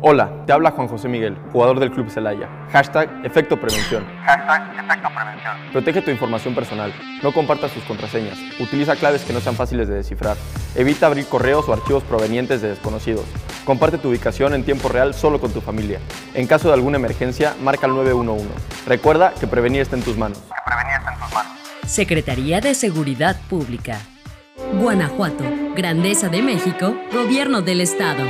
Hola, te habla Juan José Miguel, jugador del Club Celaya. Hashtag Efecto Prevención. Hashtag Efecto Prevención. Protege tu información personal. No compartas tus contraseñas. Utiliza claves que no sean fáciles de descifrar. Evita abrir correos o archivos provenientes de desconocidos. Comparte tu ubicación en tiempo real solo con tu familia. En caso de alguna emergencia, marca el 911. Recuerda que prevenir está en tus manos. Que prevenir está en tus manos. Secretaría de Seguridad Pública. Guanajuato, Grandeza de México, Gobierno del Estado.